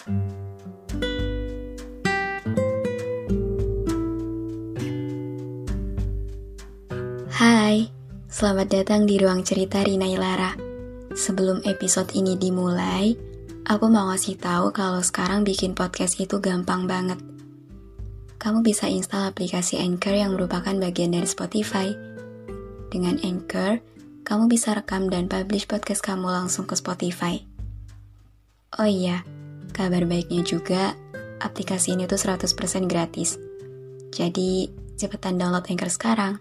Hai, selamat datang di ruang cerita Rina Ilara. Sebelum episode ini dimulai, aku mau ngasih tahu kalau sekarang bikin podcast itu gampang banget. Kamu bisa install aplikasi Anchor yang merupakan bagian dari Spotify. Dengan Anchor, kamu bisa rekam dan publish podcast kamu langsung ke Spotify. Oh iya, kabar baiknya juga, aplikasi ini tuh 100% gratis. Jadi, cepetan download Anchor sekarang.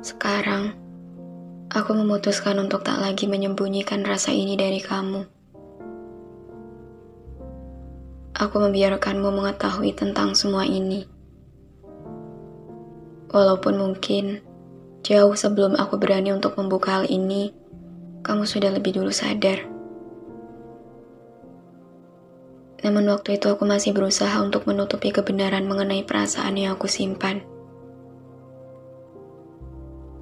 Sekarang, aku memutuskan untuk tak lagi menyembunyikan rasa ini dari kamu. Aku membiarkanmu mengetahui tentang semua ini. Walaupun mungkin jauh sebelum aku berani untuk membuka hal ini, kamu sudah lebih dulu sadar. Namun waktu itu aku masih berusaha untuk menutupi kebenaran mengenai perasaan yang aku simpan.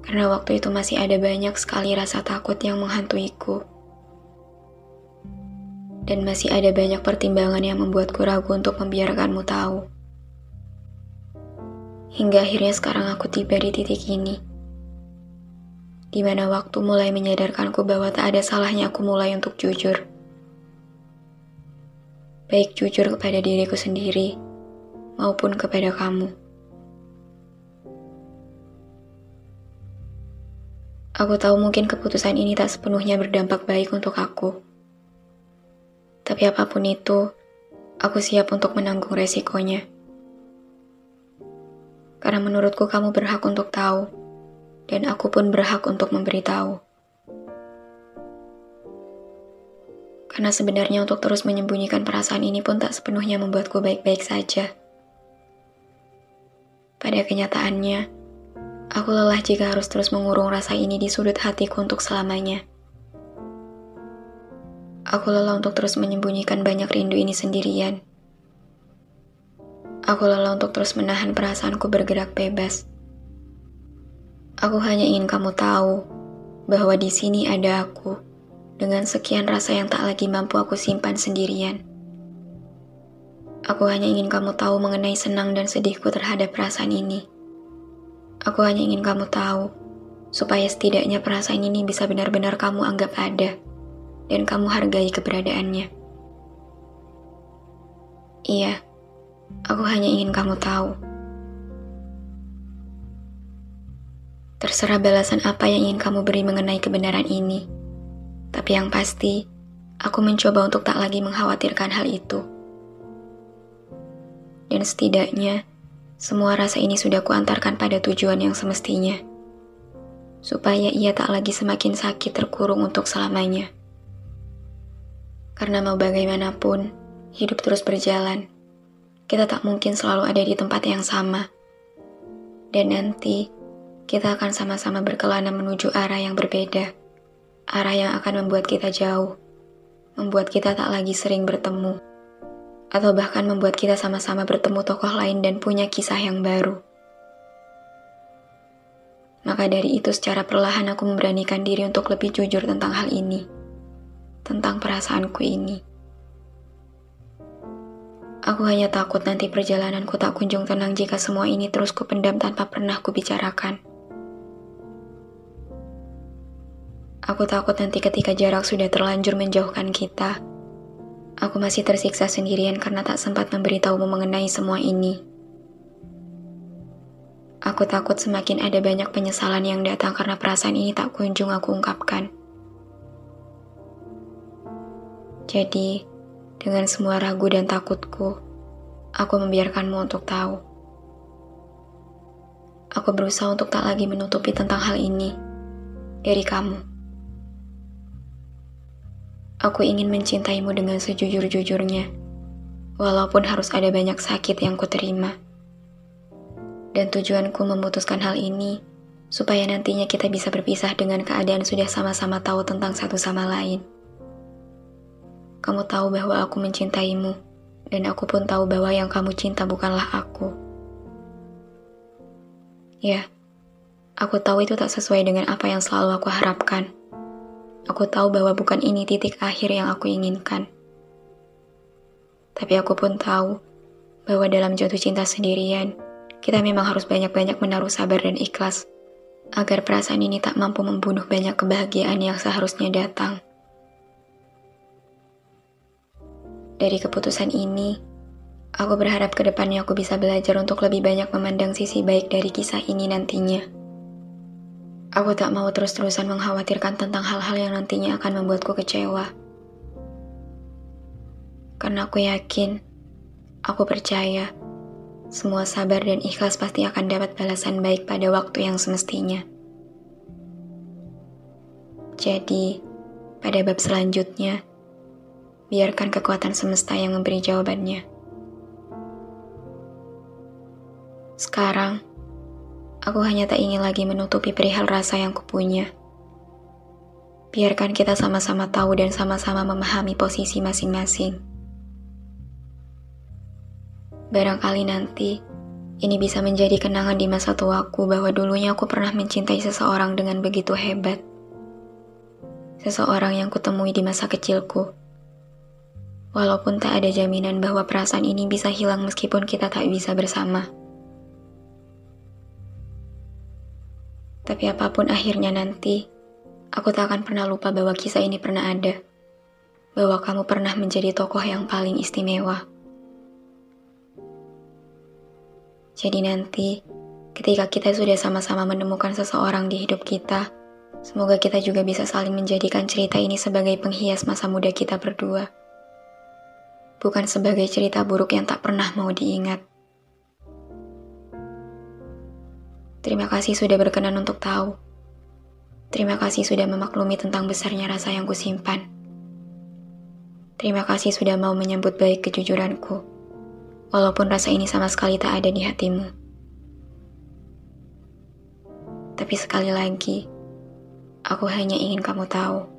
Karena waktu itu masih ada banyak sekali rasa takut yang menghantuiku. Dan masih ada banyak pertimbangan yang membuatku ragu untuk membiarkanmu tahu. Hingga akhirnya sekarang aku tiba di titik ini. Di mana waktu mulai menyadarkanku bahwa tak ada salahnya aku mulai untuk jujur. Baik jujur kepada diriku sendiri, maupun kepada kamu. Aku tahu mungkin keputusan ini tak sepenuhnya berdampak baik untuk aku. Tapi apa pun itu, aku siap untuk menanggung resikonya. Karena menurutku kamu berhak untuk tahu, dan aku pun berhak untuk memberitahu. Karena sebenarnya untuk terus menyembunyikan perasaan ini pun tak sepenuhnya membuatku baik-baik saja. Pada kenyataannya, aku lelah jika harus terus mengurung rasa ini di sudut hatiku untuk selamanya. Aku lelah untuk terus menyembunyikan banyak rindu ini sendirian. Aku lelah untuk terus menahan perasaanku bergerak bebas. Aku hanya ingin kamu tahu bahwa di sini ada aku dengan sekian rasa yang tak lagi mampu aku simpan sendirian. Aku hanya ingin kamu tahu mengenai senang dan sedihku terhadap perasaan ini. Aku hanya ingin kamu tahu supaya setidaknya perasaan ini bisa benar-benar kamu anggap ada dan kamu hargai keberadaannya. Iya, aku hanya ingin kamu tahu. Terserah balasan apa yang ingin kamu beri mengenai kebenaran ini. Tapi yang pasti, aku mencoba untuk tak lagi mengkhawatirkan hal itu. Dan setidaknya, semua rasa ini sudah kuantarkan pada tujuan yang semestinya. Supaya ia tak lagi semakin sakit terkurung untuk selamanya. Karena mau bagaimanapun, hidup terus berjalan. Kita tak mungkin selalu ada di tempat yang sama. Dan nanti, kita akan sama-sama berkelana menuju arah yang berbeda arah yang akan membuat kita jauh, membuat kita tak lagi sering bertemu, atau bahkan membuat kita sama-sama bertemu tokoh lain dan punya kisah yang baru. Maka dari itu secara perlahan aku memberanikan diri untuk lebih jujur tentang hal ini, tentang perasaanku ini. Aku hanya takut nanti perjalananku tak kunjung tenang jika semua ini terus kupendam tanpa pernah kubicarakan. Aku takut nanti ketika jarak sudah terlanjur menjauhkan kita, aku masih tersiksa sendirian karena tak sempat memberitahumu mengenai semua ini. Aku takut semakin ada banyak penyesalan yang datang karena perasaan ini tak kunjung aku ungkapkan. Jadi, dengan semua ragu dan takutku, aku membiarkanmu untuk tahu. aku berusaha untuk tak lagi menutupi tentang hal ini dari kamu. Aku ingin mencintaimu dengan sejujur-jujurnya, walaupun harus ada banyak sakit yang kuterima. Dan tujuanku memutuskan hal ini supaya nantinya kita bisa berpisah dengan keadaan sudah sama-sama tahu tentang satu sama lain. Kamu tahu bahwa aku mencintaimu, dan aku pun tahu bahwa yang kamu cinta bukanlah aku. Ya, aku tahu itu tak sesuai dengan apa yang selalu aku harapkan. Aku tahu bahwa bukan ini titik akhir yang aku inginkan. Tapi aku pun tahu bahwa dalam jatuh cinta sendirian, kita memang harus banyak-banyak menaruh sabar dan ikhlas agar perasaan ini tak mampu membunuh banyak kebahagiaan yang seharusnya datang. Dari keputusan ini, aku berharap ke depannya aku bisa belajar untuk lebih banyak memandang sisi baik dari kisah ini nantinya. Aku tak mau terus-terusan mengkhawatirkan tentang hal-hal yang nantinya akan membuatku kecewa. Karena aku yakin, aku percaya, semua sabar dan ikhlas pasti akan dapat balasan baik pada waktu yang semestinya. Jadi, pada bab selanjutnya, biarkan kekuatan semesta yang memberi jawabannya. Sekarang, aku hanya tak ingin lagi menutupi perihal rasa yang kupunya. Biarkan kita sama-sama tahu dan sama-sama memahami posisi masing-masing. Barangkali nanti, ini bisa menjadi kenangan di masa tuaku bahwa dulunya aku pernah mencintai seseorang dengan begitu hebat. Seseorang yang kutemui di masa kecilku Walaupun tak ada jaminan bahwa perasaan ini bisa hilang meskipun kita tak bisa bersama. Tapi apa pun akhirnya nanti, aku tak akan pernah lupa bahwa kisah ini pernah ada. Bahwa kamu pernah menjadi tokoh yang paling istimewa. Jadi nanti, ketika kita sudah sama-sama menemukan seseorang di hidup kita, semoga kita juga bisa saling menjadikan cerita ini sebagai penghias masa muda kita berdua bukan sebagai cerita buruk yang tak pernah mau diingat. Terima kasih sudah berkenan untuk tahu. Terima kasih sudah memaklumi tentang besarnya rasa yang kusimpan. Terima kasih sudah mau menyambut baik kejujuranku, walaupun rasa ini sama sekali tak ada di hatimu. Tapi sekali lagi, aku hanya ingin kamu tahu.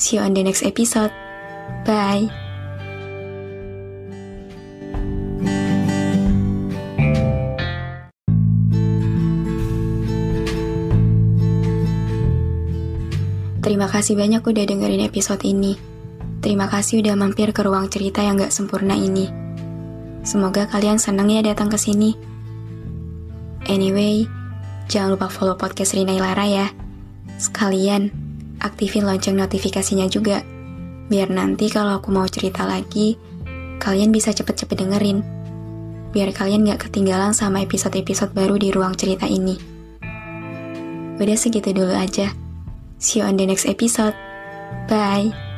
See you on the next episode. Bye. Terima kasih banyak udah dengerin episode ini. Terima kasih udah mampir ke ruang cerita yang gak sempurna ini. Semoga kalian senang ya datang ke sini. Anyway, jangan lupa follow podcast Rina Ilara ya. Sekalian, aktifin lonceng notifikasinya juga. Biar nanti kalau aku mau cerita lagi, kalian bisa cepet-cepet dengerin. Biar kalian gak ketinggalan sama episode-episode baru di ruang cerita ini. Udah segitu dulu aja. See you on the next episode. Bye.